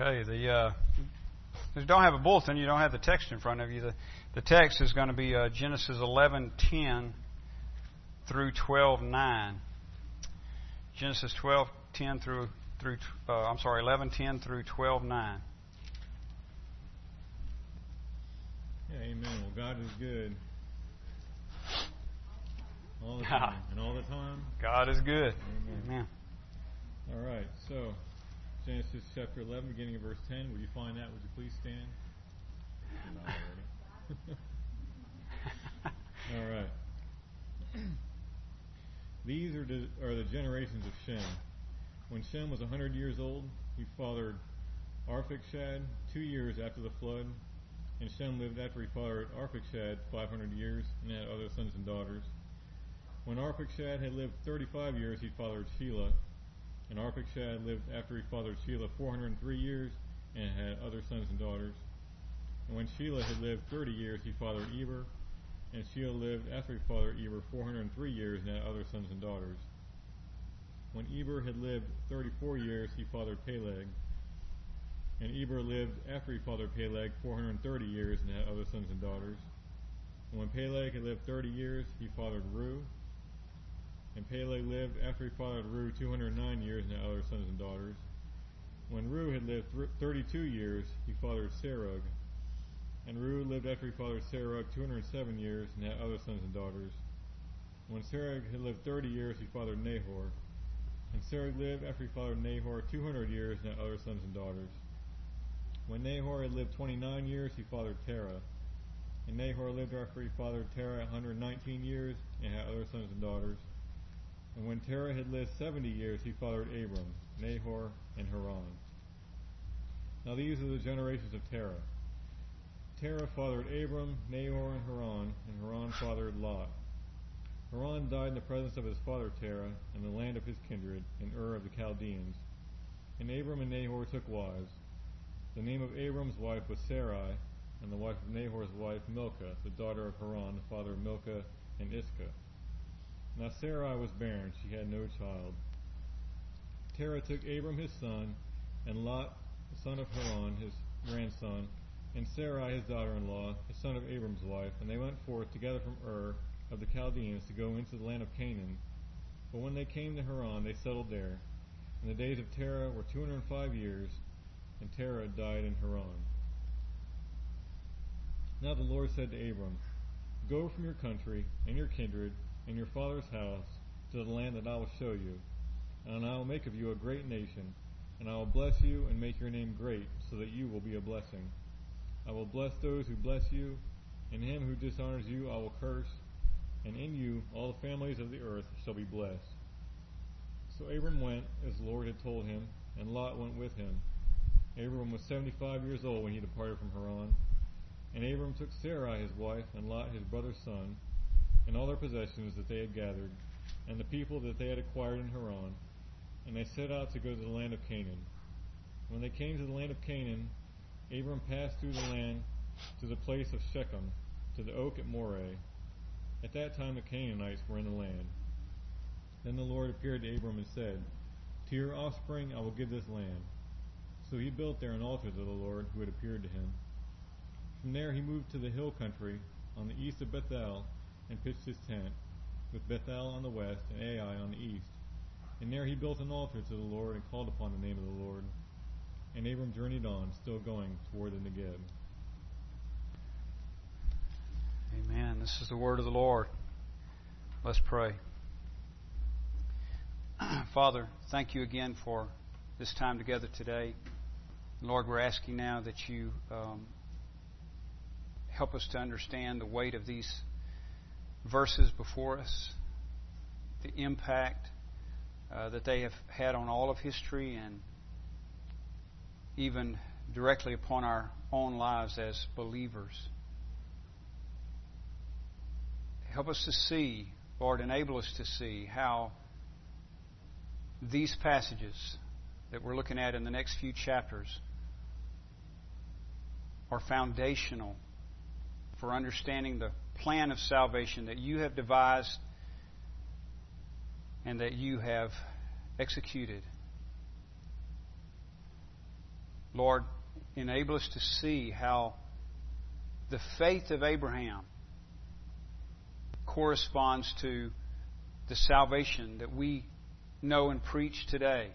Okay, the uh, if you don't have a bulletin, you don't have the text in front of you. The, the text is going to be uh, Genesis 11:10 through 12:9. Genesis 12:10 through through uh, I'm sorry 11:10 through 12:9. Yeah, amen. Well, God is good. All the time. and all the time. God is good. Amen. Amen. All right, so Genesis chapter 11, beginning of verse 10. Would you find that? Would you please stand? All right. These are the, are the generations of Shem. When Shem was a 100 years old, he fathered Arphaxad two years after the flood. And Shem lived after he fathered Arphaxad 500 years and had other sons and daughters. When Arphaxad had lived 35 years, he fathered Shelah. And Arpachshad lived after he fathered Shelah 403 years and had other sons and daughters. And when Shelah had lived 30 years, he fathered Eber. And Shelah lived after he fathered Eber 403 years and had other sons and daughters. When Eber had lived 34 years, he fathered Peleg. And Eber lived after he fathered Peleg 430 years and had other sons and daughters. And when Peleg had lived 30 years, he fathered Reu. And Peleg lived after he fathered Reu 209 years and had other sons and daughters. When Reu had lived 32 years, he fathered Serug. And Reu lived after he fathered Serug 207 years and had other sons and daughters. When Serug had lived 30 years, he fathered Nahor. And Serug lived after he fathered Nahor 200 years and had other sons and daughters. When Nahor had lived 29 years, he fathered Terah. And Nahor lived after he fathered Terah 119 years and had other sons and daughters. And when Terah had lived seventy years, he fathered Abram, Nahor, and Haran. Now these are the generations of Terah. Terah fathered Abram, Nahor, and Haran, and Haran fathered Lot. Haran died in the presence of his father Terah, in the land of his kindred, in Ur of the Chaldeans. And Abram and Nahor took wives. The name of Abram's wife was Sarai, and the wife of Nahor's wife Milcah, the daughter of Haran, the father of Milcah and Iscah. Now Sarai was barren, she had no child. Terah took Abram his son, and Lot, the son of Haran, his grandson, and Sarai his daughter-in-law, the son of Abram's wife, and they went forth together from Ur of the Chaldeans to go into the land of Canaan. But when they came to Haran, they settled there. And the days of Terah were two hundred and five years, and Terah died in Haran. Now the Lord said to Abram, Go from your country and your kindred and your father's house to the land that I will show you. And I will make of you a great nation, and I will bless you and make your name great, so that you will be a blessing. I will bless those who bless you, and him who dishonors you I will curse, and in you all the families of the earth shall be blessed. So Abram went as the Lord had told him, and Lot went with him. Abram was seventy five years old when he departed from Haran. And Abram took Sarai his wife, and Lot his brother's son, and all their possessions that they had gathered, and the people that they had acquired in Haran, and they set out to go to the land of Canaan. When they came to the land of Canaan, Abram passed through the land to the place of Shechem, to the oak at Moreh. At that time the Canaanites were in the land. Then the Lord appeared to Abram and said, To your offspring I will give this land. So he built there an altar to the Lord who had appeared to him. From there he moved to the hill country on the east of Bethel and pitched his tent, with Bethel on the west and Ai on the east. And there he built an altar to the Lord and called upon the name of the Lord. And Abram journeyed on, still going toward the Negeb. Amen. This is the word of the Lord. Let's pray. Father, thank you again for this time together today. Lord, we're asking now that you um, help us to understand the weight of these verses before us, the impact uh, that they have had on all of history and even directly upon our own lives as believers. Help us to see, Lord, enable us to see how these passages that we're looking at in the next few chapters are foundational for understanding the plan of salvation that you have devised and that you have executed. Lord, enable us to see how the faith of Abraham corresponds to the salvation that we know and preach today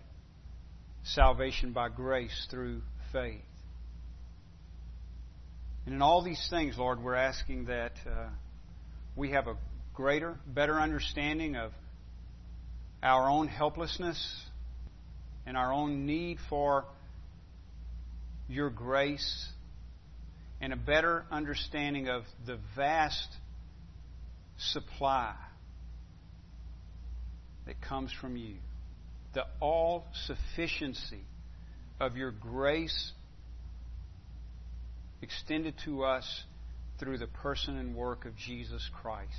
salvation by grace through faith. And in all these things, Lord, we're asking that uh, we have a greater, better understanding of our own helplessness and our own need for your grace and a better understanding of the vast supply that comes from you. The all sufficiency of your grace extended to us through the person and work of Jesus Christ.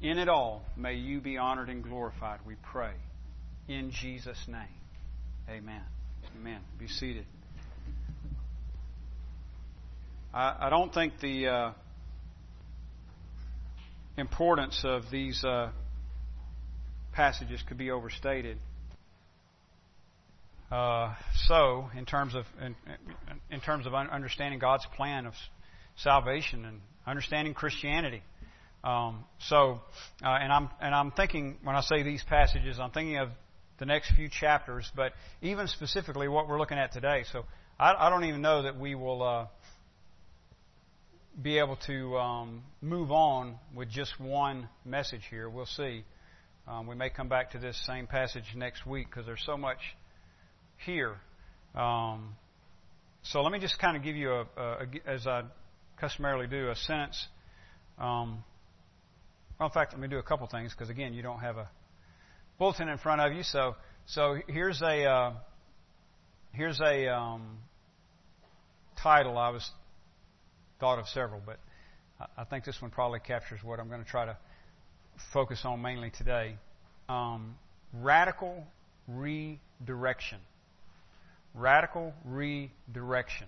In it all, may you be honored and glorified, we pray. In Jesus' name. Amen. Amen. Be seated. I, I don't think the uh, importance of these uh, passages could be overstated. Uh, so, in terms of in, in terms of understanding God's plan of salvation and understanding Christianity, um, so uh, and I'm and I'm thinking when I say these passages, I'm thinking of the next few chapters, but even specifically what we're looking at today. So I, I don't even know that we will uh, be able to um, move on with just one message here. We'll see. Um, we may come back to this same passage next week because there's so much here. Um, so let me just kind of give you, a, a, a, as I customarily do, a sentence. Um, well, in fact, let me do a couple things because again, you don't have a bulletin in front of you. So, so here's a uh, here's a um, title. I was thought of several, but I think this one probably captures what I'm going to try to focus on mainly today. Um, radical redirection. Radical redirection.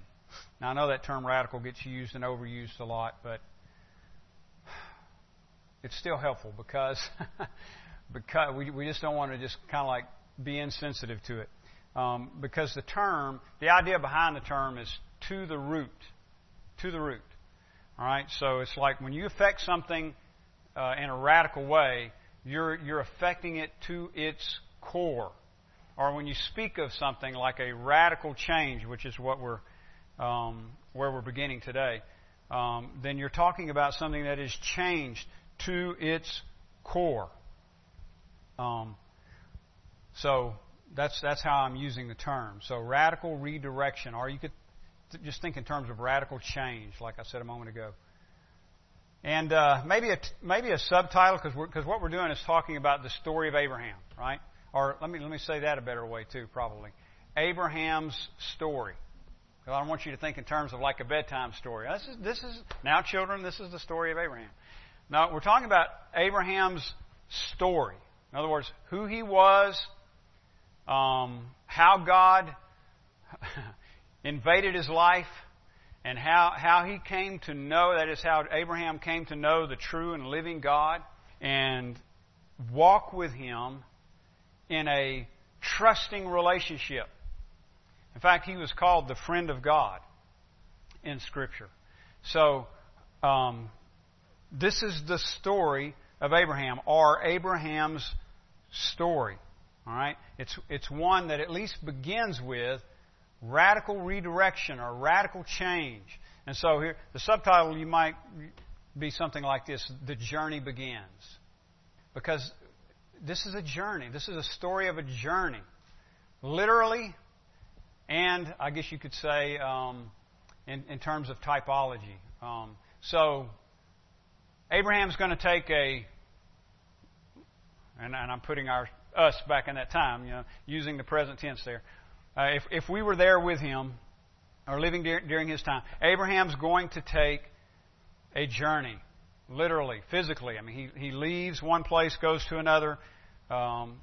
Now, I know that term radical gets used and overused a lot, but it's still helpful because because we, we just don't want to just kind of like be insensitive to it. Um, because the term, the idea behind the term is to the root to the root. All right, so it's like when you affect something uh, in a radical way, you're you're affecting it to its core. Or when you speak of something like a radical change, which is what we're um, where we're beginning today, um, then you're talking about something that is changed to its core. Um, so that's that's how I'm using the term. So radical redirection, or you could just think in terms of radical change, like I said a moment ago. And uh, maybe a maybe a subtitle because because what we're doing is talking about the story of Abraham, right? Or let me let me say that a better way too, probably. Abraham's story. Because I don't want you to think in terms of like a bedtime story. This is this is now, children. This is the story of Abraham. Now we're talking about Abraham's story. In other words, who he was, um, how God invaded his life and how, how he came to know, that is how Abraham came to know the true and living God and walk with him in a trusting relationship. In fact, he was called the friend of God in Scripture. So, um, this is the story of Abraham, or Abraham's story. All right, it's it's one that at least begins with radical redirection or radical change. And so here, the subtitle you might be something like this The Journey Begins. Because this is a journey. This is a story of a journey. Literally, and I guess you could say um, in, in, terms of typology. Um, so, Abraham's going to take a, and, and I'm putting our us back in that time, you know, using the present tense there. Uh, if, if we were there with him, or living de- during his time, Abraham's going to take a journey, literally, physically. I mean, he, he leaves one place, goes to another, um,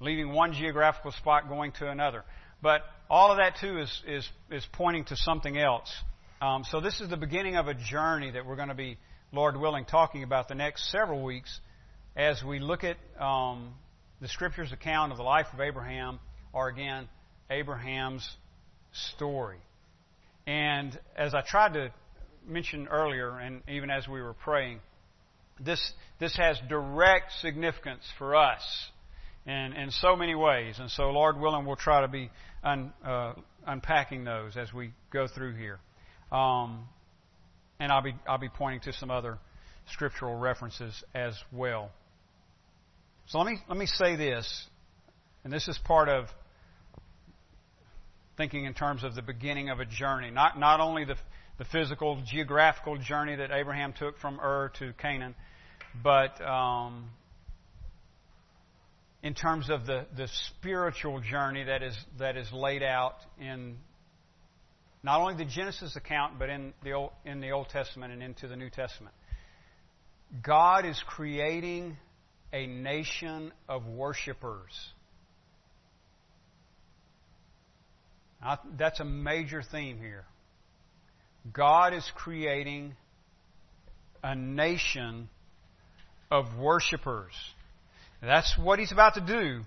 leaving one geographical spot, going to another. But all of that, too, is, is, is pointing to something else. Um, so this is the beginning of a journey that we're going to be, Lord willing, talking about the next several weeks as we look at um, the Scripture's account of the life of Abraham, or again, Abraham's story. And as I tried to mention earlier, and even as we were praying, this, this has direct significance for us in, in so many ways. And so, Lord willing, we'll try to be un, uh, unpacking those as we go through here. Um, and I'll be, I'll be pointing to some other scriptural references as well. So let me, let me say this, and this is part of thinking in terms of the beginning of a journey. Not, not only the, the physical, geographical journey that Abraham took from Ur to Canaan, but um, in terms of the, the spiritual journey that is, that is laid out in not only the Genesis account, but in the, Old, in the Old Testament and into the New Testament. God is creating a nation of worshipers. That's a major theme here. God is creating a nation of worshipers. That's what he's about to do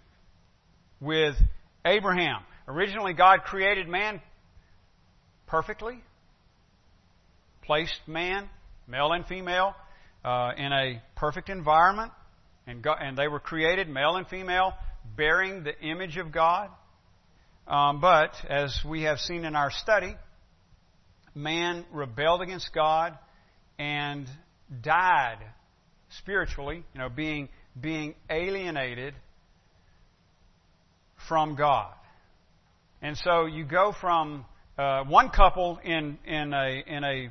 with Abraham. Originally, God created man perfectly, placed man, male and female, uh, in a perfect environment, and, God, and they were created, male and female, bearing the image of God. Um, but, as we have seen in our study, man rebelled against God and died spiritually, you know, being, being alienated from God. And so you go from uh, one couple in, in, a, in a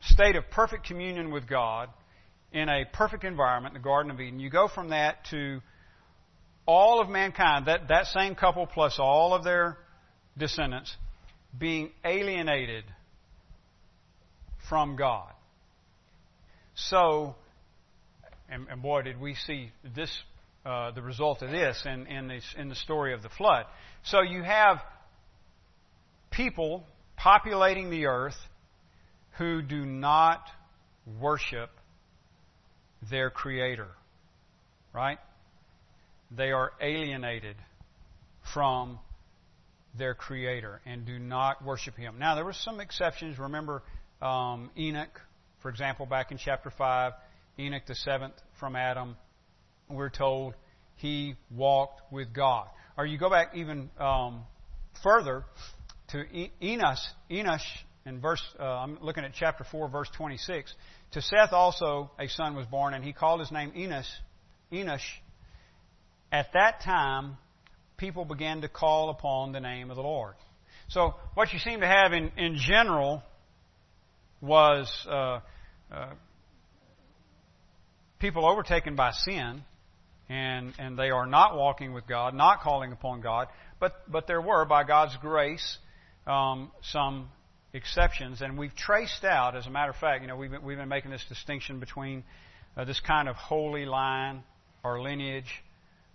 state of perfect communion with God, in a perfect environment, the Garden of Eden, you go from that to all of mankind, that, that same couple plus all of their descendants, being alienated from God. So, and, and boy, did we see this, uh, the result of this in, in, this, in the story of the flood. So you have people populating the earth who do not worship their Creator. Right? They are alienated from their Creator and do not worship Him. Now, there were some exceptions. Remember um, Enoch, for example, back in chapter 5, Enoch, the seventh from Adam, we're told he walked with God. Or you go back even um, further to Enos, Enosh, in verse, uh, I'm looking at chapter 4, verse 26. To Seth also a son was born, and he called his name Enos. Enosh. At that time, people began to call upon the name of the Lord. So, what you seem to have in, in general was uh, uh, people overtaken by sin, and, and they are not walking with God, not calling upon God, but, but there were, by God's grace, um, some exceptions, and we've traced out, as a matter of fact, you know, we've been, we've been making this distinction between uh, this kind of holy line or lineage,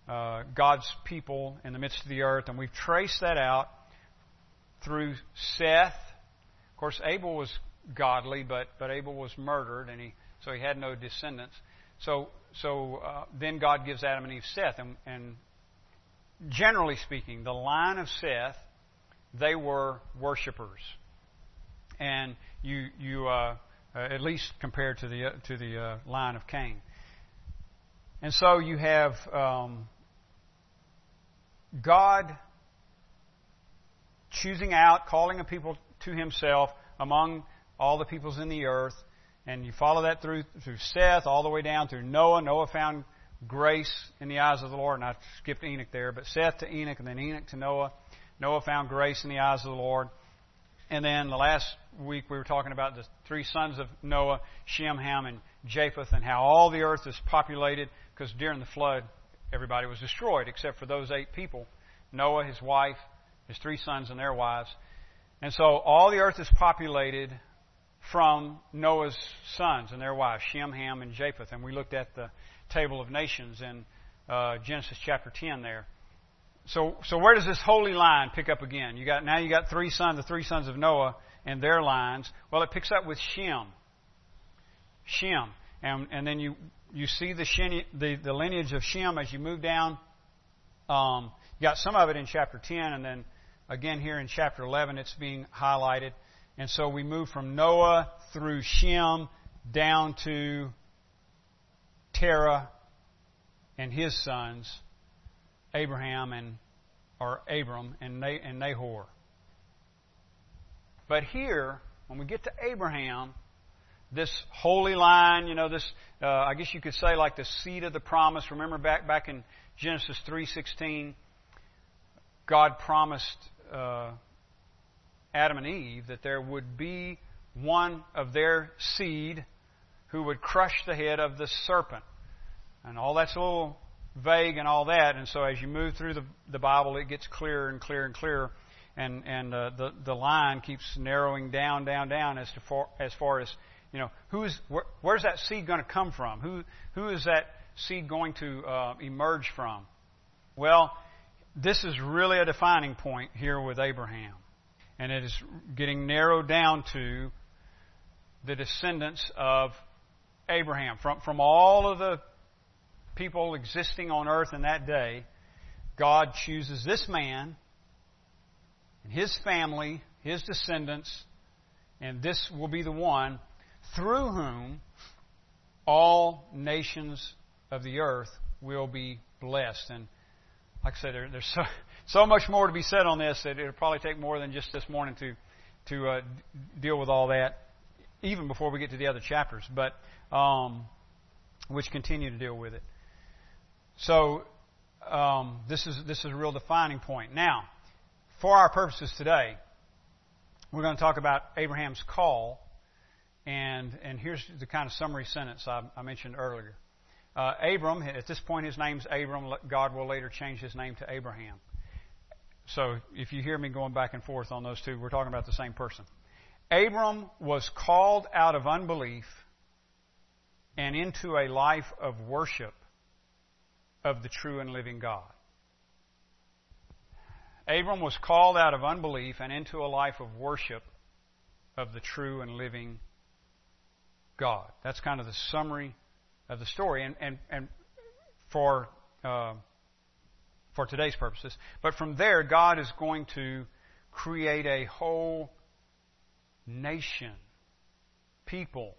uh, God's people in the midst of the earth, and we've traced that out through Seth. Of course, Abel was godly, but but Abel was murdered, and he so he had no descendants. So so uh, then God gives Adam and Eve Seth, and, and generally speaking, the line of Seth, they were worshippers and you you uh, uh, at least compared to the uh, to the uh, line of Cain. And so you have um, God choosing out, calling a people to Himself among all the peoples in the earth, and you follow that through through Seth all the way down through Noah. Noah found grace in the eyes of the Lord, and I skipped Enoch there, but Seth to Enoch, and then Enoch to Noah. Noah found grace in the eyes of the Lord. And then the last week we were talking about the three sons of Noah, Shem, Ham, and Japheth, and how all the earth is populated because during the flood everybody was destroyed except for those eight people Noah, his wife, his three sons, and their wives. And so all the earth is populated from Noah's sons and their wives, Shem, Ham, and Japheth. And we looked at the table of nations in uh, Genesis chapter 10 there. So, so where does this holy line pick up again? You got now you got three sons, the three sons of Noah, and their lines. Well, it picks up with Shem. Shem, and and then you you see the the, the lineage of Shem as you move down. Um, you got some of it in chapter ten, and then again here in chapter 11, it's being highlighted. And so we move from Noah through Shem down to Terah and his sons, Abraham and or Abram and, Nahor. But here, when we get to Abraham, this holy line, you know, this uh, I guess you could say like the seed of the promise. Remember back back in Genesis three sixteen, God promised uh, Adam and Eve that there would be one of their seed who would crush the head of the serpent. And all that's a little vague and all that. And so as you move through the, the Bible, it gets clearer and clearer and clearer. And, and uh, the, the line keeps narrowing down, down, down as, to far, as far as, you know, who's, where, where's that seed going to come from? Who, who is that seed going to uh, emerge from? Well, this is really a defining point here with Abraham. And it is getting narrowed down to the descendants of Abraham. From, from all of the people existing on earth in that day, God chooses this man and his family, his descendants, and this will be the one through whom all nations of the earth will be blessed. And like I said, there, there's so, so much more to be said on this that it'll probably take more than just this morning to to uh, deal with all that, even before we get to the other chapters, but um, which continue to deal with it. So um, this is this is a real defining point. Now, for our purposes today, we're going to talk about Abraham's call, and and here's the kind of summary sentence I, I mentioned earlier. Uh, Abram, at this point, his name's Abram. God will later change his name to Abraham. So if you hear me going back and forth on those two, we're talking about the same person. Abram was called out of unbelief and into a life of worship of the true and living God. Abram was called out of unbelief and into a life of worship of the true and living God. That's kind of the summary of the story, and and and for uh, for today's purposes. But from there, God is going to create a whole nation, people,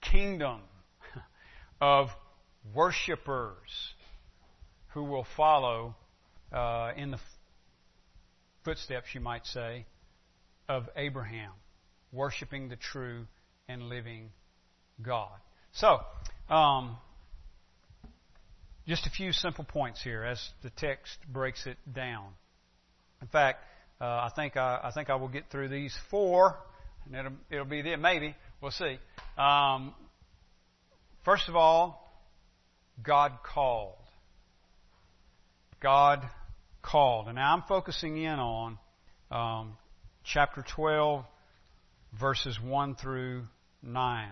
kingdom of worshipers who will follow uh, in the footsteps, you might say, of Abraham, worshiping the true and living God. So, um, just a few simple points here as the text breaks it down. In fact, uh, I think I, I, think I will get through these four, and it'll, it'll be there. Maybe we'll see. Um, first of all, God called. God called, and now I'm focusing in on um, chapter 12, verses 1 through 9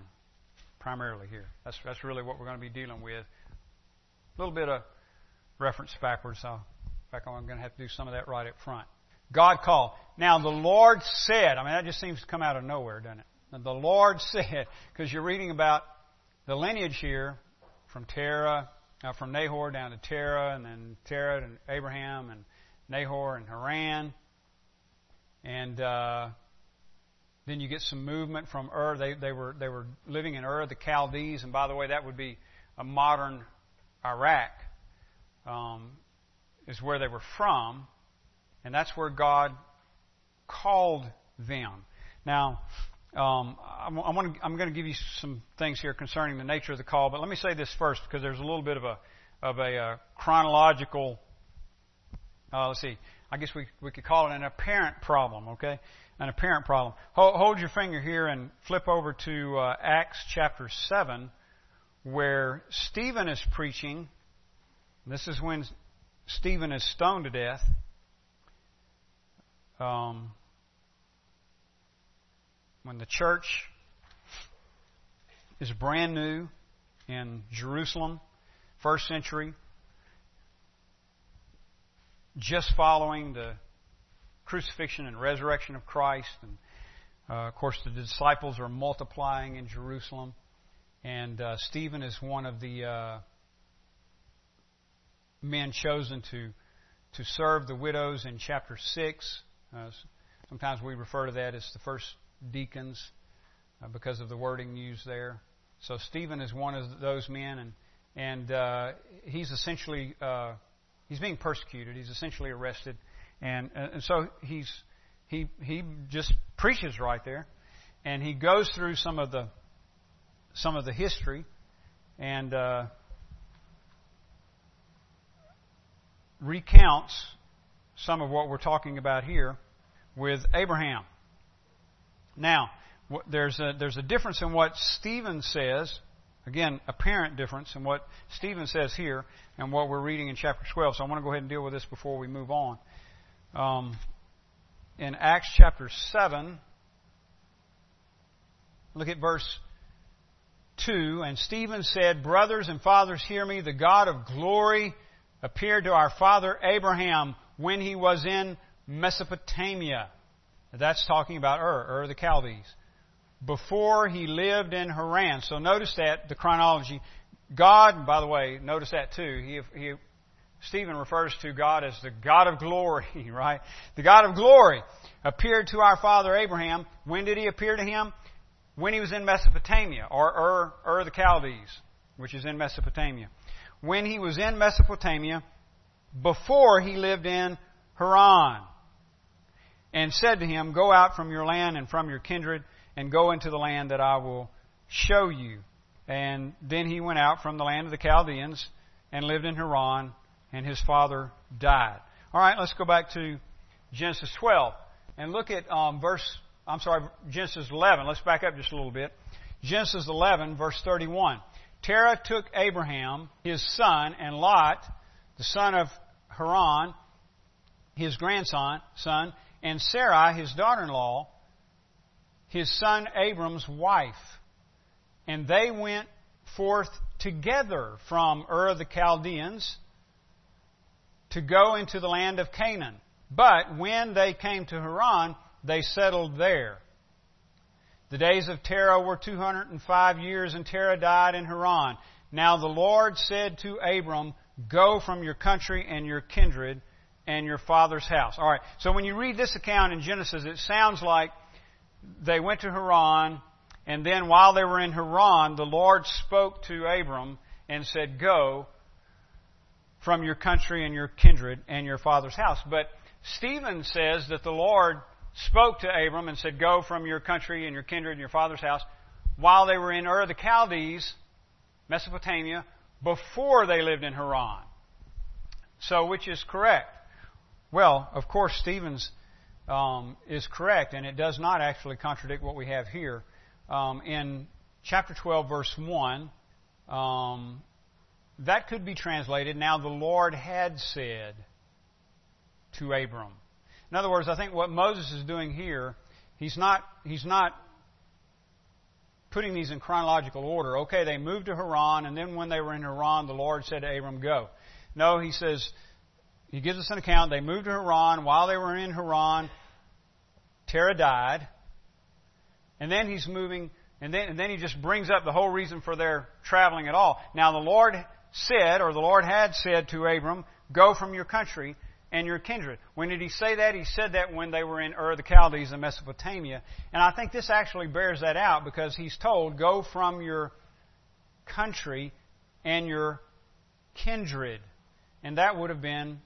primarily here. That's, that's really what we're going to be dealing with. A little bit of reference backwards. So, in fact, I'm going to have to do some of that right up front. God called. Now, the Lord said, I mean, that just seems to come out of nowhere, doesn't it? The Lord said, because you're reading about the lineage here from Terah, uh, from Nahor down to Terah, and then Terah and Abraham, and Nahor and Haran. And uh, then you get some movement from Ur. They, they, were, they were living in Ur, the Chaldees, and by the way, that would be a modern Iraq, um, is where they were from, and that's where God called them. Now, um, I'm, I'm, to, I'm going to give you some things here concerning the nature of the call, but let me say this first because there's a little bit of a of a uh, chronological. Uh, let's see. I guess we we could call it an apparent problem. Okay, an apparent problem. Hold, your finger here and flip over to uh, Acts chapter 7, where Stephen is preaching. This is when Stephen is stoned to death. Um, when the church is brand new in Jerusalem, first century, just following the crucifixion and resurrection of Christ. And uh, of course, the disciples are multiplying in Jerusalem. And uh, Stephen is one of the uh, men chosen to to serve the widows in chapter 6. Uh, sometimes we refer to that as the first deacons uh, because of the wording used there. So Stephen is one of those men, and and uh, he's essentially he's being persecuted. He's essentially arrested, and uh, and so he's he he just preaches right there, and he goes through some of the some of the history, and uh, recounts some of what we're talking about here with Abraham. Now, there's a, there's a difference in what Stephen says, again, apparent difference in what Stephen says here and what we're reading in chapter 12. So I want to go ahead and deal with this before we move on. Um, in Acts chapter 7, look at verse 2. And Stephen said, Brothers and fathers, hear me. The God of glory appeared to our father Abraham when he was in Mesopotamia. That's talking about Ur, Ur the Chaldees. Before he lived in Haran. So notice that, the chronology. God, by the way, notice that too. He, he, Stephen refers to God as the God of glory, right? The God of glory appeared to our father Abraham. When did he appear to him? When he was in Mesopotamia, or Ur, Ur the Chaldees, which is in Mesopotamia. When he was in Mesopotamia, before he lived in Haran, and said to him, Go out from your land and from your kindred, and go into the land that I will show you. And then he went out from the land of the Chaldeans and lived in Haran and his father died. All right, let's go back to Genesis 12 and look at um, verse, I'm sorry, Genesis 11. Let's back up just a little bit. Genesis 11, verse 31. Terah took Abraham, his son, and Lot, the son of Haran, his grandson, son, and Sarai, his daughter in law, his son Abram's wife. And they went forth together from Ur of the Chaldeans to go into the land of Canaan. But when they came to Haran, they settled there. The days of Terah were 205 years, and Terah died in Haran. Now the Lord said to Abram, Go from your country and your kindred and your father's house. All right, so when you read this account in Genesis, it sounds like they went to Haran, and then while they were in Haran, the Lord spoke to Abram and said, Go from your country and your kindred and your father's house. But Stephen says that the Lord spoke to Abram and said, Go from your country and your kindred and your father's house while they were in Ur the Chaldees, Mesopotamia, before they lived in Haran. So, which is correct? Well, of course, Stephen's um, is correct, and it does not actually contradict what we have here. Um, in chapter 12, verse 1, um, that could be translated, now the Lord had said to Abram. In other words, I think what Moses is doing here, he's not, he's not putting these in chronological order. Okay, they moved to Haran, and then when they were in Haran, the Lord said to Abram, Go. No, he says, he gives us an account. They moved to Haran. While they were in Haran, Terah died. And then he's moving, and then, and then he just brings up the whole reason for their traveling at all. Now, the Lord said, or the Lord had said to Abram, Go from your country and your kindred. When did he say that? He said that when they were in Ur the Chaldees in Mesopotamia. And I think this actually bears that out because he's told, Go from your country and your kindred. And that would have been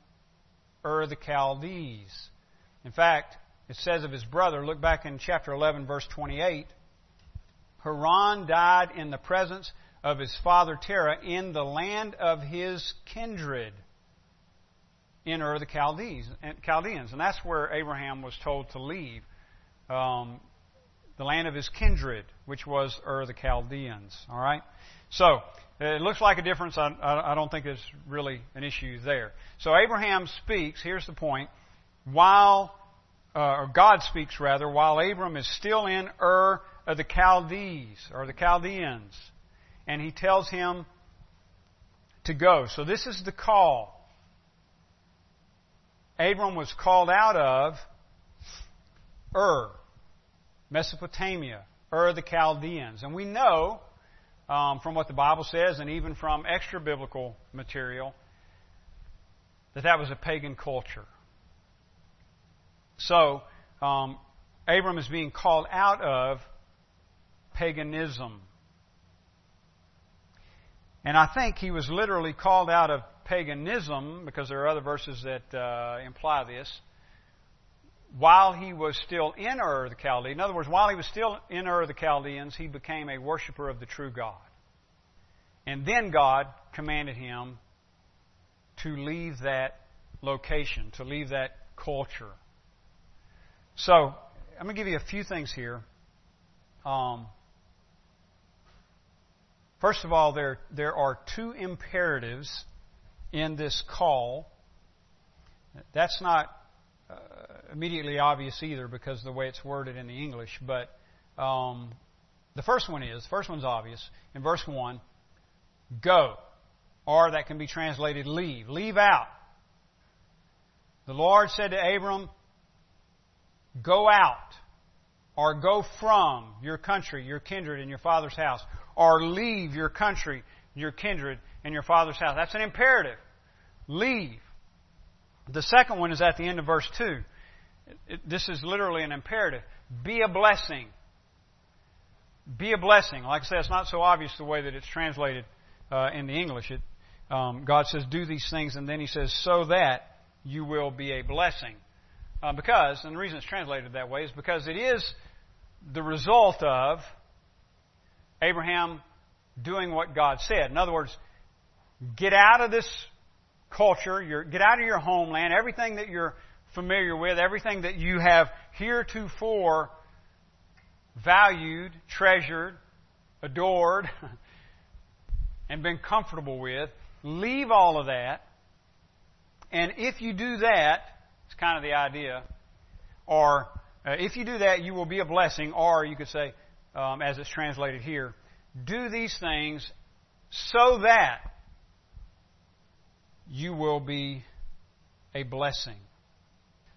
Ur the Chaldees. In fact, it says of his brother, look back in chapter 11, verse 28. Haran died in the presence of his father Terah in the land of his kindred in Ur the Chaldees, Chaldeans. And that's where Abraham was told to leave. Um, the land of his kindred, which was Ur the Chaldeans. All right? So, it looks like a difference. I, I don't think there's really an issue there. So, Abraham speaks, here's the point, while, uh, or God speaks rather, while Abram is still in Ur of the Chaldees, or the Chaldeans and he tells him to go. So this is the call. Abram was called out of Ur, Mesopotamia, Ur the Chaldeans. And we know um, from what the Bible says and even from extra biblical material that that was a pagan culture. So, um, Abram is being called out of paganism. And I think he was literally called out of paganism, because there are other verses that uh, imply this, while he was still in Ur the Chaldeans. In other words, while he was still in Ur the Chaldeans, he became a worshiper of the true God. And then God commanded him to leave that location, to leave that culture. So, I'm going to give you a few things here. Um, first of all, there, there are two imperatives in this call. That's not uh, immediately obvious either because of the way it's worded in the English, but um, the first one is, the first one's obvious. In verse 1, go. Or that can be translated leave. Leave out. The Lord said to Abram, Go out, or go from your country, your kindred, and your father's house, or leave your country, your kindred, and your father's house. That's an imperative. Leave. The second one is at the end of verse 2. This is literally an imperative. Be a blessing. Be a blessing. Like I said, it's not so obvious the way that it's translated uh, in the English. It, um, God says, do these things, and then He says, so that you will be a blessing. Uh, because, and the reason it's translated that way is because it is the result of Abraham doing what God said. In other words, get out of this culture, your, get out of your homeland, everything that you're familiar with, everything that you have heretofore valued, treasured, adored, and been comfortable with. Leave all of that. And if you do that, it's kind of the idea. Or uh, if you do that, you will be a blessing. Or you could say, um, as it's translated here, do these things so that you will be a blessing.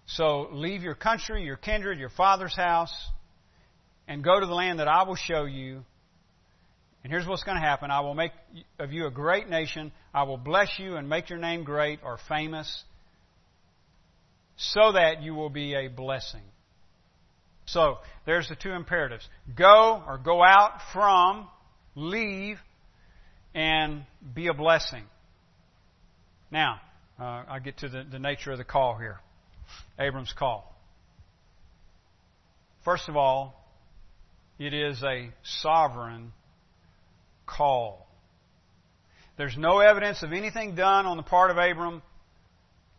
So leave your country, your kindred, your father's house, and go to the land that I will show you. And here's what's going to happen I will make of you a great nation. I will bless you and make your name great or famous so that you will be a blessing. So, there's the two imperatives go or go out from, leave, and be a blessing. Now, uh, I get to the, the nature of the call here Abram's call. First of all, it is a sovereign call. There's no evidence of anything done on the part of Abram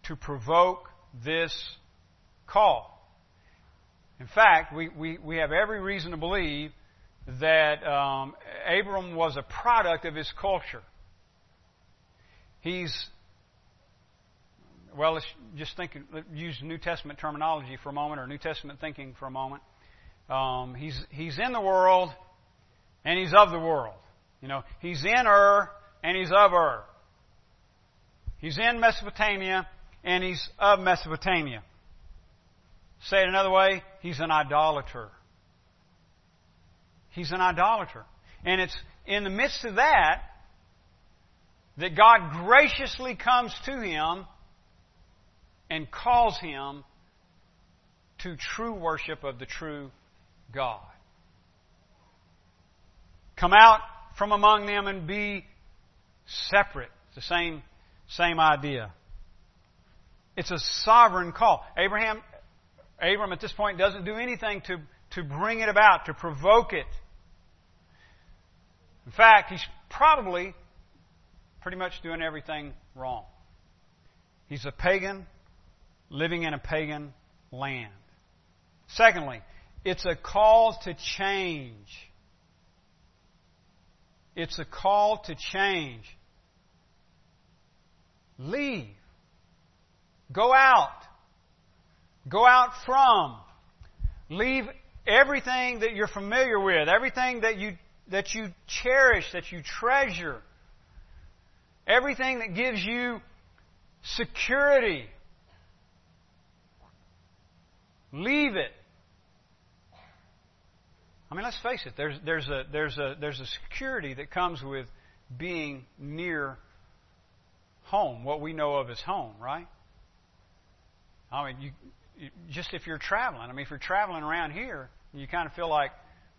to provoke this call. In fact, we, we, we have every reason to believe that um, Abram was a product of his culture. He's, well, let's just think, use New Testament terminology for a moment, or New Testament thinking for a moment. Um, he's, he's in the world, and he's of the world. You know, he's in Ur, and he's of Ur. He's in Mesopotamia, and he's of Mesopotamia. Say it another way, he's an idolater. He's an idolater. And it's in the midst of that that God graciously comes to him and calls him to true worship of the true God. Come out from among them and be separate. It's the same, same idea. It's a sovereign call. Abraham, Abram at this point doesn't do anything to, to bring it about, to provoke it. In fact, he's probably pretty much doing everything wrong. He's a pagan living in a pagan land. Secondly, it's a call to change. It's a call to change. Leave. Go out. Go out from. Leave everything that you're familiar with, everything that you, that you cherish, that you treasure, everything that gives you security. Leave it. I mean, let's face it. There's, there's, a, there's, a, there's a security that comes with being near home, what we know of as home, right? I mean, you, just if you're traveling, I mean, if you're traveling around here, you kind of feel like,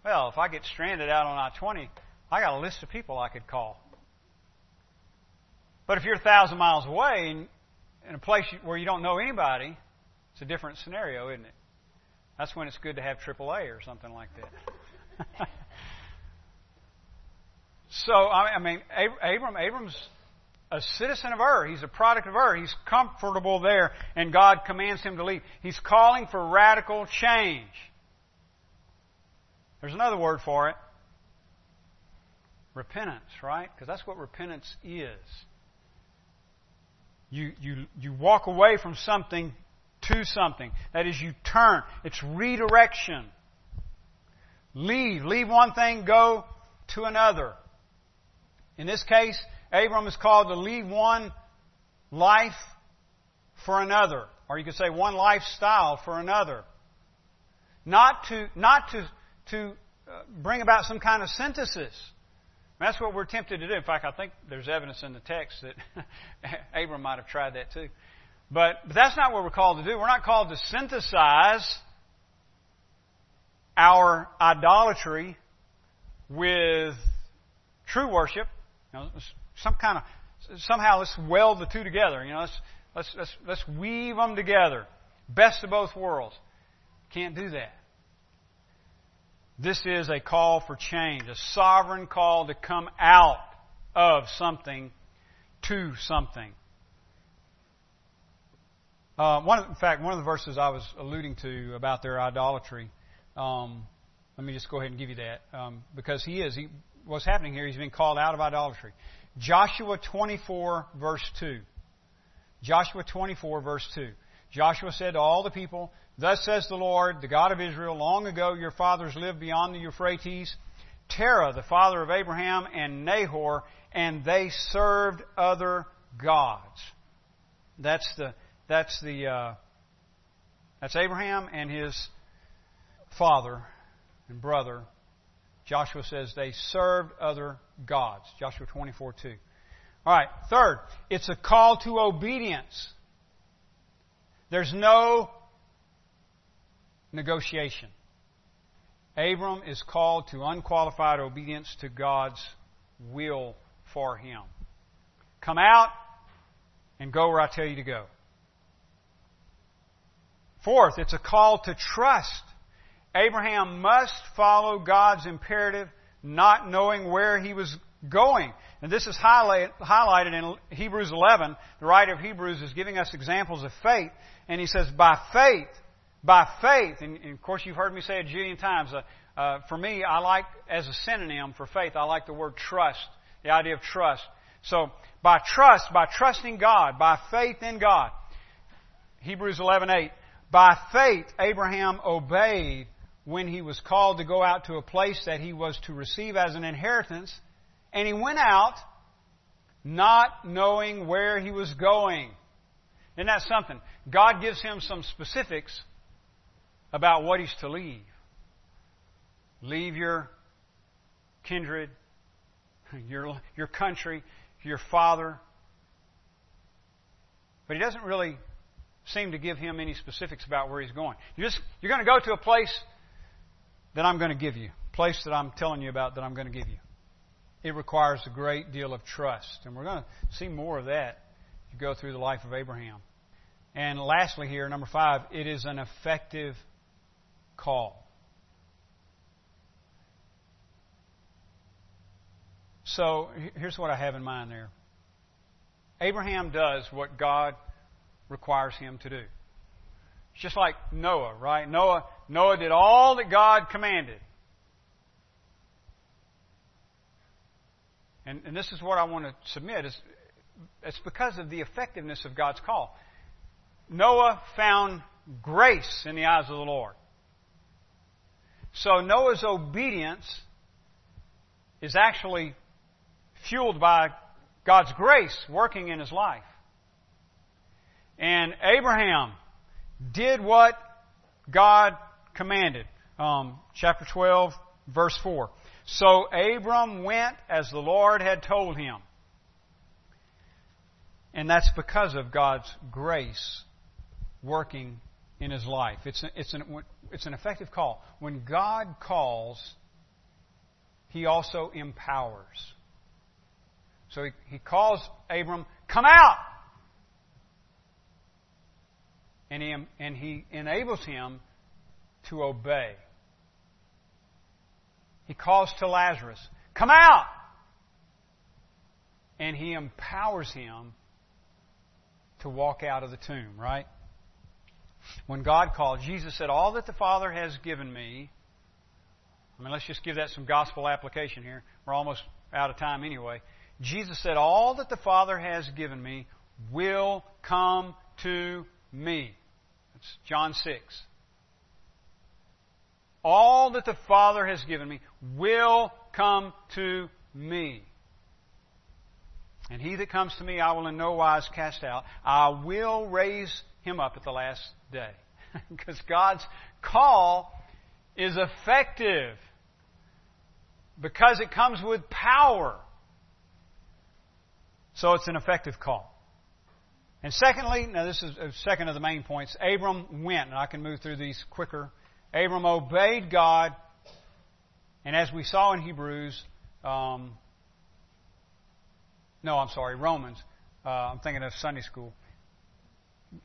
well, if I get stranded out on I 20, I got a list of people I could call. But if you're a thousand miles away and in a place where you don't know anybody, it's a different scenario, isn't it? That's when it's good to have AAA or something like that. so, I mean, Abram, Abram's a citizen of Ur. He's a product of Ur. He's comfortable there, and God commands him to leave. He's calling for radical change. There's another word for it repentance, right? Because that's what repentance is. You, you, you walk away from something to something. That is, you turn. It's redirection. Leave. Leave one thing, go to another. In this case, Abram is called to leave one life for another. Or you could say one lifestyle for another. Not to, not to, to uh, bring about some kind of synthesis. That's what we're tempted to do. In fact, I think there's evidence in the text that Abram might have tried that too. But, but that's not what we're called to do. We're not called to synthesize our idolatry with true worship. You know, some kind of somehow let's weld the two together. You know, let's let's let's let's weave them together. Best of both worlds. Can't do that. This is a call for change, a sovereign call to come out of something to something. Uh, one, in fact, one of the verses I was alluding to about their idolatry. Um, let me just go ahead and give you that um, because he is. He, what's happening here? He's being called out of idolatry. Joshua 24 verse 2. Joshua 24 verse 2. Joshua said to all the people, Thus says the Lord, the God of Israel, long ago your fathers lived beyond the Euphrates, Terah, the father of Abraham, and Nahor, and they served other gods. That's the that's the uh, that's Abraham and his father and brother. Joshua says they served other gods. Joshua 24 2. All right, third, it's a call to obedience. There's no negotiation. Abram is called to unqualified obedience to God's will for him. Come out and go where I tell you to go. Fourth, it's a call to trust. Abraham must follow God's imperative, not knowing where he was going. And this is highlight, highlighted in Hebrews 11. The writer of Hebrews is giving us examples of faith. And he says, by faith, by faith, and, and of course you've heard me say it a jillion times, uh, uh, for me, I like, as a synonym for faith, I like the word trust, the idea of trust. So, by trust, by trusting God, by faith in God, Hebrews 11:8, by faith Abraham obeyed when he was called to go out to a place that he was to receive as an inheritance, and he went out not knowing where he was going. Isn't that something? God gives him some specifics about what he's to leave. Leave your kindred, your, your country, your father. But he doesn't really seem to give him any specifics about where he's going. You're, just, you're going to go to a place that I'm going to give you, place that I'm telling you about that I'm going to give you. It requires a great deal of trust. And we're going to see more of that as you go through the life of Abraham. And lastly, here, number five, it is an effective call. So here's what I have in mind there. Abraham does what God requires him to do. It's just like Noah, right? Noah, Noah did all that God commanded. And, and this is what I want to submit. Is, it's because of the effectiveness of God's call. Noah found grace in the eyes of the Lord. So Noah's obedience is actually fueled by God's grace working in his life. And Abraham did what God commanded. Um, chapter 12, verse 4. So Abram went as the Lord had told him. And that's because of God's grace working in his life. It's, a, it's, an, it's an effective call. When God calls, he also empowers. So he, he calls Abram, Come out! And he, and he enables him to obey. He calls to Lazarus, Come out! And he empowers him to walk out of the tomb, right? When God called, Jesus said, All that the Father has given me, I mean, let's just give that some gospel application here. We're almost out of time anyway. Jesus said, All that the Father has given me will come to me. That's John 6. All that the Father has given me will come to me. And he that comes to me, I will in no wise cast out. I will raise him up at the last day. because God's call is effective. Because it comes with power. So it's an effective call. And secondly, now this is a second of the main points, Abram went, and I can move through these quicker. Abram obeyed God, and as we saw in Hebrews, um, no, I'm sorry, Romans, uh, I'm thinking of Sunday school.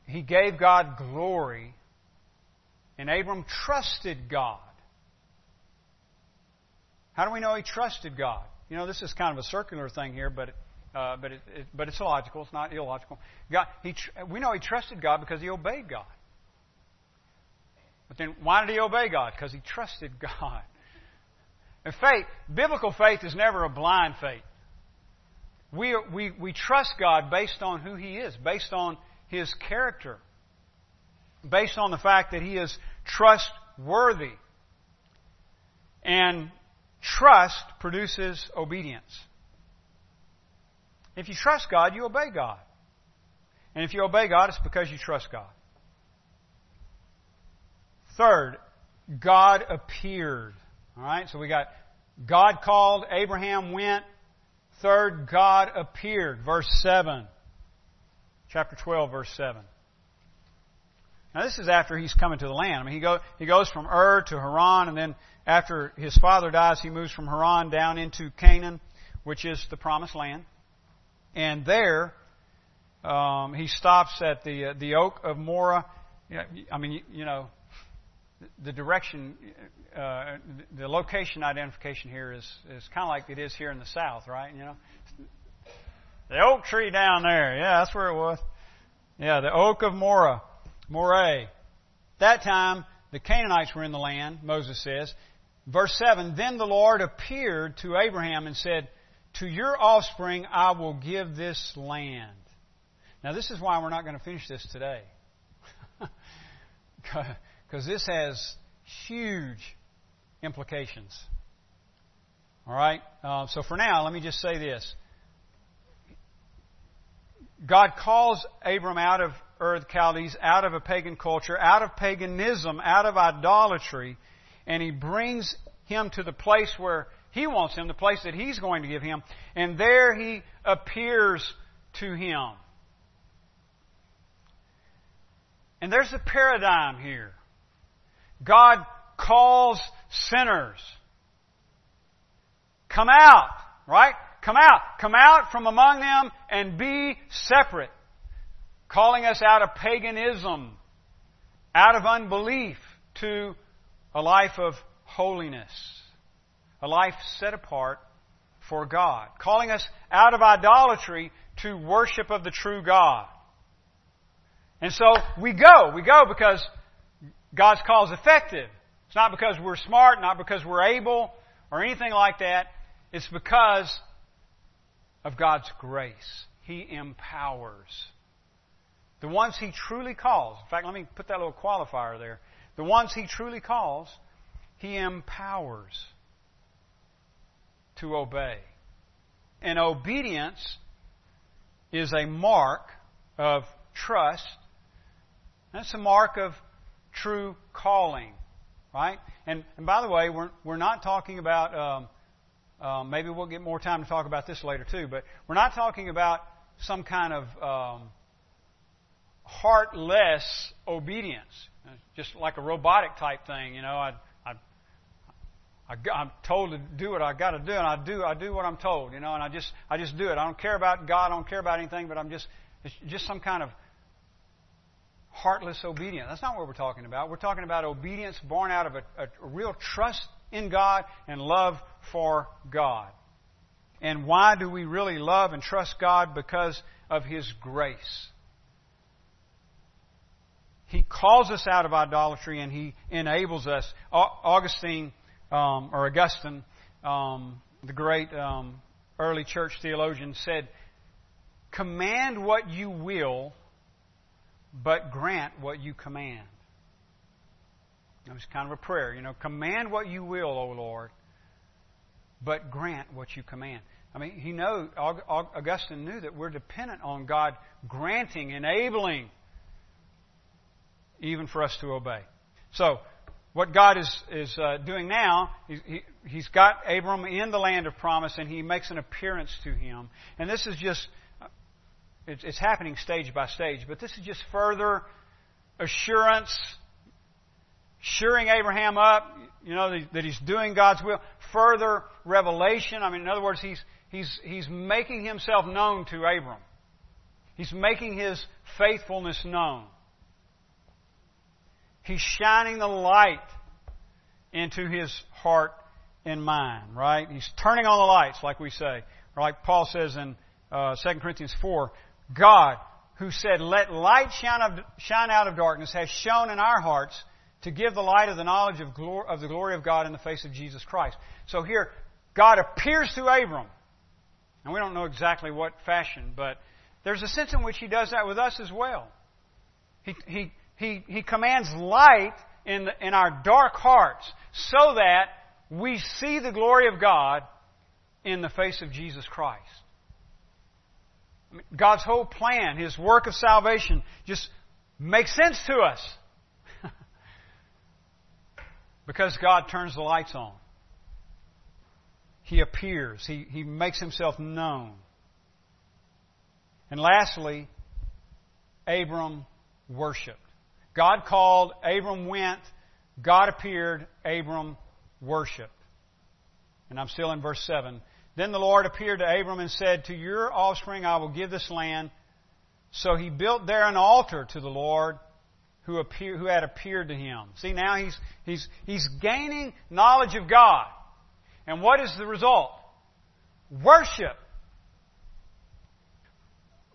He gave God glory, and Abram trusted God. How do we know he trusted God? You know, this is kind of a circular thing here, but uh, but, it, it, but it's logical. It's not illogical. God, he, we know he trusted God because he obeyed God. But then, why did he obey God? Because he trusted God. And faith, biblical faith is never a blind faith. We, we, we trust God based on who He is, based on His character, based on the fact that He is trustworthy. And trust produces obedience. If you trust God, you obey God. And if you obey God, it's because you trust God. Third, God appeared. All right, so we got God called, Abraham went. Third, God appeared. Verse 7. Chapter 12, verse 7. Now, this is after he's coming to the land. I mean, he, go, he goes from Ur to Haran, and then after his father dies, he moves from Haran down into Canaan, which is the promised land. And there, um, he stops at the uh, the oak of Moreh. I mean, you, you know, the direction, uh, the location identification here is is kind of like it is here in the south, right? You know, the oak tree down there. Yeah, that's where it was. Yeah, the oak of Moreh, Moreh. That time, the Canaanites were in the land. Moses says, verse seven. Then the Lord appeared to Abraham and said to your offspring I will give this land. Now, this is why we're not going to finish this today. Because this has huge implications. All right? Uh, so, for now, let me just say this. God calls Abram out of the Chaldees, out of a pagan culture, out of paganism, out of idolatry, and he brings him to the place where he wants him, the place that He's going to give him. And there He appears to him. And there's a paradigm here. God calls sinners. Come out, right? Come out. Come out from among them and be separate. Calling us out of paganism, out of unbelief to a life of holiness a life set apart for God, calling us out of idolatry to worship of the true God. And so we go. We go because God's call is effective. It's not because we're smart, not because we're able, or anything like that. It's because of God's grace. He empowers. The ones He truly calls, in fact, let me put that little qualifier there. The ones He truly calls, He empowers to obey. And obedience is a mark of trust. That's a mark of true calling, right? And, and by the way, we're, we're not talking about, um, um, maybe we'll get more time to talk about this later too, but we're not talking about some kind of um, heartless obedience, just like a robotic type thing. You know, I, I, I, am told to do what I got to do, and I do. I do what I'm told. You know, and I just, I just do it. I don't care about God. I don't care about anything, but I'm just, it's just some kind of heartless obedience. That's not what we're talking about. We're talking about obedience born out of a, a real trust in God and love for God. And why do we really love and trust God? Because of His grace. He calls us out of idolatry and He enables us. Augustine, um, or Augustine, um, the great um, early church theologian, said, Command what you will, but grant what you command. It was kind of a prayer, you know. Command what you will, O Lord, but grant what you command. I mean, he know Augustine knew that we're dependent on God granting, enabling, even for us to obey. So, what God is is uh, doing now, he's, he, he's got Abram in the land of promise, and he makes an appearance to him. And this is just it's, it's happening stage by stage, but this is just further assurance, shoring Abraham up, you know, that he's doing God's will. Further revelation. I mean, in other words, he's, he's, he's making himself known to Abram. He's making his faithfulness known. He's shining the light into his heart and mind, right? He's turning on the lights, like we say. Or like Paul says in uh, 2 Corinthians 4, God, who said, Let light shine shine out of darkness, has shone in our hearts to give the light of the knowledge of, glory, of the glory of God in the face of Jesus Christ. So here, God appears to Abram. And we don't know exactly what fashion, but there's a sense in which He does that with us as well. He, he, he, he commands light in, the, in our dark hearts so that we see the glory of God in the face of Jesus Christ. God's whole plan, His work of salvation, just makes sense to us. because God turns the lights on. He appears, He, he makes Himself known. And lastly, Abram worshiped. God called, Abram went, God appeared, Abram worshiped. And I'm still in verse 7. Then the Lord appeared to Abram and said, To your offspring I will give this land. So he built there an altar to the Lord who, appear, who had appeared to him. See, now he's, he's, he's gaining knowledge of God. And what is the result? Worship.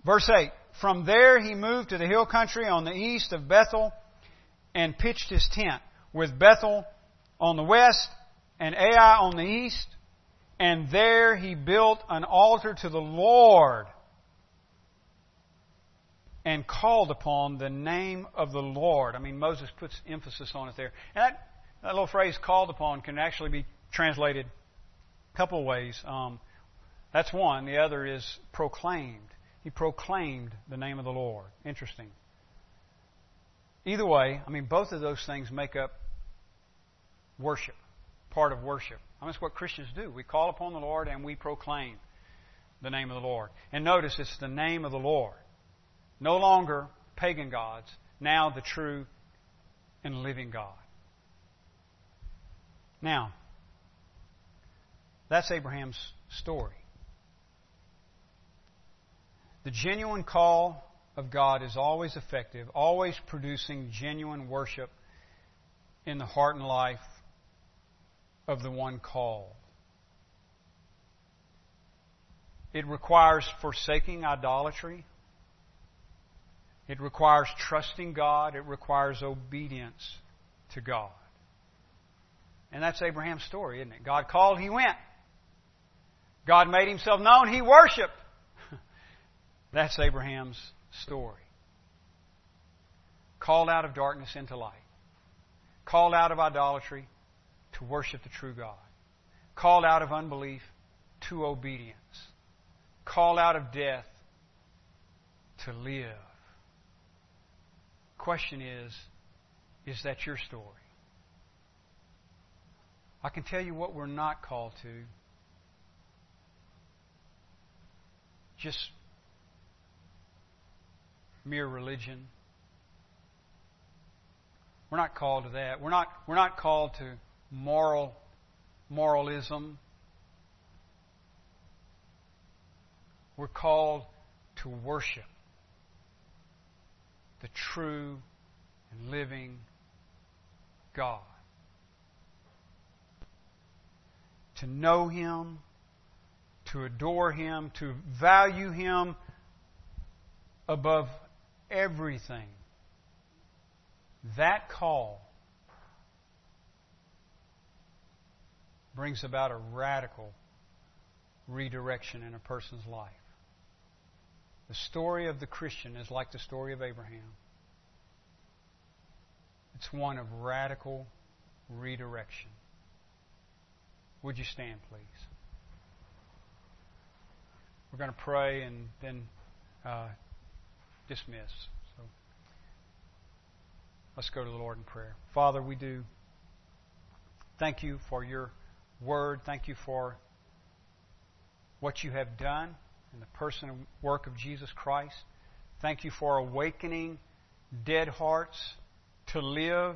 Verse 8 From there he moved to the hill country on the east of Bethel and pitched his tent, with Bethel on the west and Ai on the east. And there he built an altar to the Lord and called upon the name of the Lord. I mean, Moses puts emphasis on it there. And that, that little phrase, called upon, can actually be translated a couple of ways. Um, that's one. The other is proclaimed. He proclaimed the name of the Lord. Interesting. Either way, I mean, both of those things make up worship, part of worship. I mean, that's what Christians do. We call upon the Lord and we proclaim the name of the Lord. And notice it's the name of the Lord. No longer pagan gods, now the true and living God. Now, that's Abraham's story. The genuine call of God is always effective, always producing genuine worship in the heart and life of the one called. It requires forsaking idolatry. It requires trusting God. It requires obedience to God. And that's Abraham's story, isn't it? God called, he went. God made himself known, he worshiped. That's Abraham's story. Called out of darkness into light. Called out of idolatry to worship the true God. Called out of unbelief to obedience. Called out of death to live. Question is, is that your story? I can tell you what we're not called to. Just mere religion. We're not called to that. We're not, we're not called to moral moralism. We're called to worship the true and living God. To know Him, to adore Him, to value Him above everything. That call brings about a radical redirection in a person's life. The story of the Christian is like the story of Abraham. It's one of radical redirection. Would you stand, please? We're going to pray and then uh, dismiss. So let's go to the Lord in prayer. Father, we do thank you for your word. Thank you for what you have done in the person and work of Jesus Christ. Thank you for awakening dead hearts to live,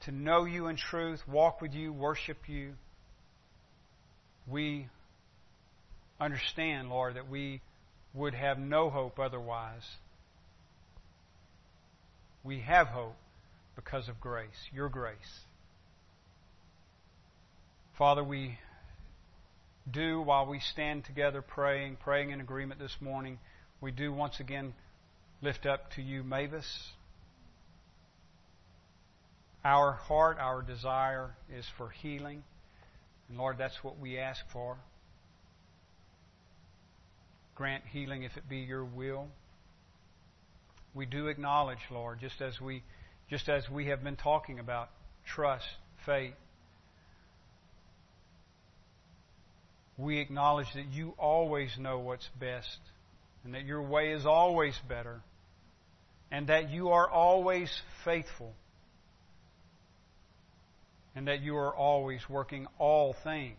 to know you in truth, walk with you, worship you. We understand, Lord, that we would have no hope otherwise. We have hope because of grace, your grace. Father, we do while we stand together praying, praying in agreement this morning, we do once again lift up to you Mavis. Our heart, our desire is for healing. And Lord, that's what we ask for. Grant healing if it be your will. We do acknowledge, Lord, just as we just as we have been talking about trust, faith, we acknowledge that you always know what's best and that your way is always better and that you are always faithful and that you are always working all things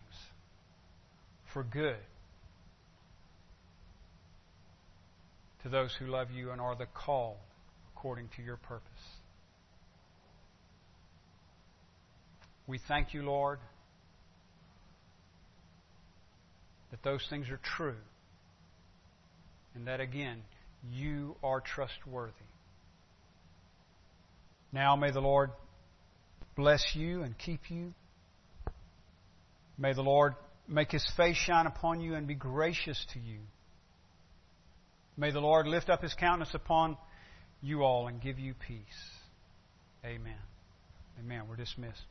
for good to those who love you and are the called according to your purpose. We thank you, Lord. that those things are true. And that again, you are trustworthy. Now may the Lord bless you and keep you. May the Lord make his face shine upon you and be gracious to you. May the Lord lift up his countenance upon you all and give you peace. Amen. Amen. We're dismissed.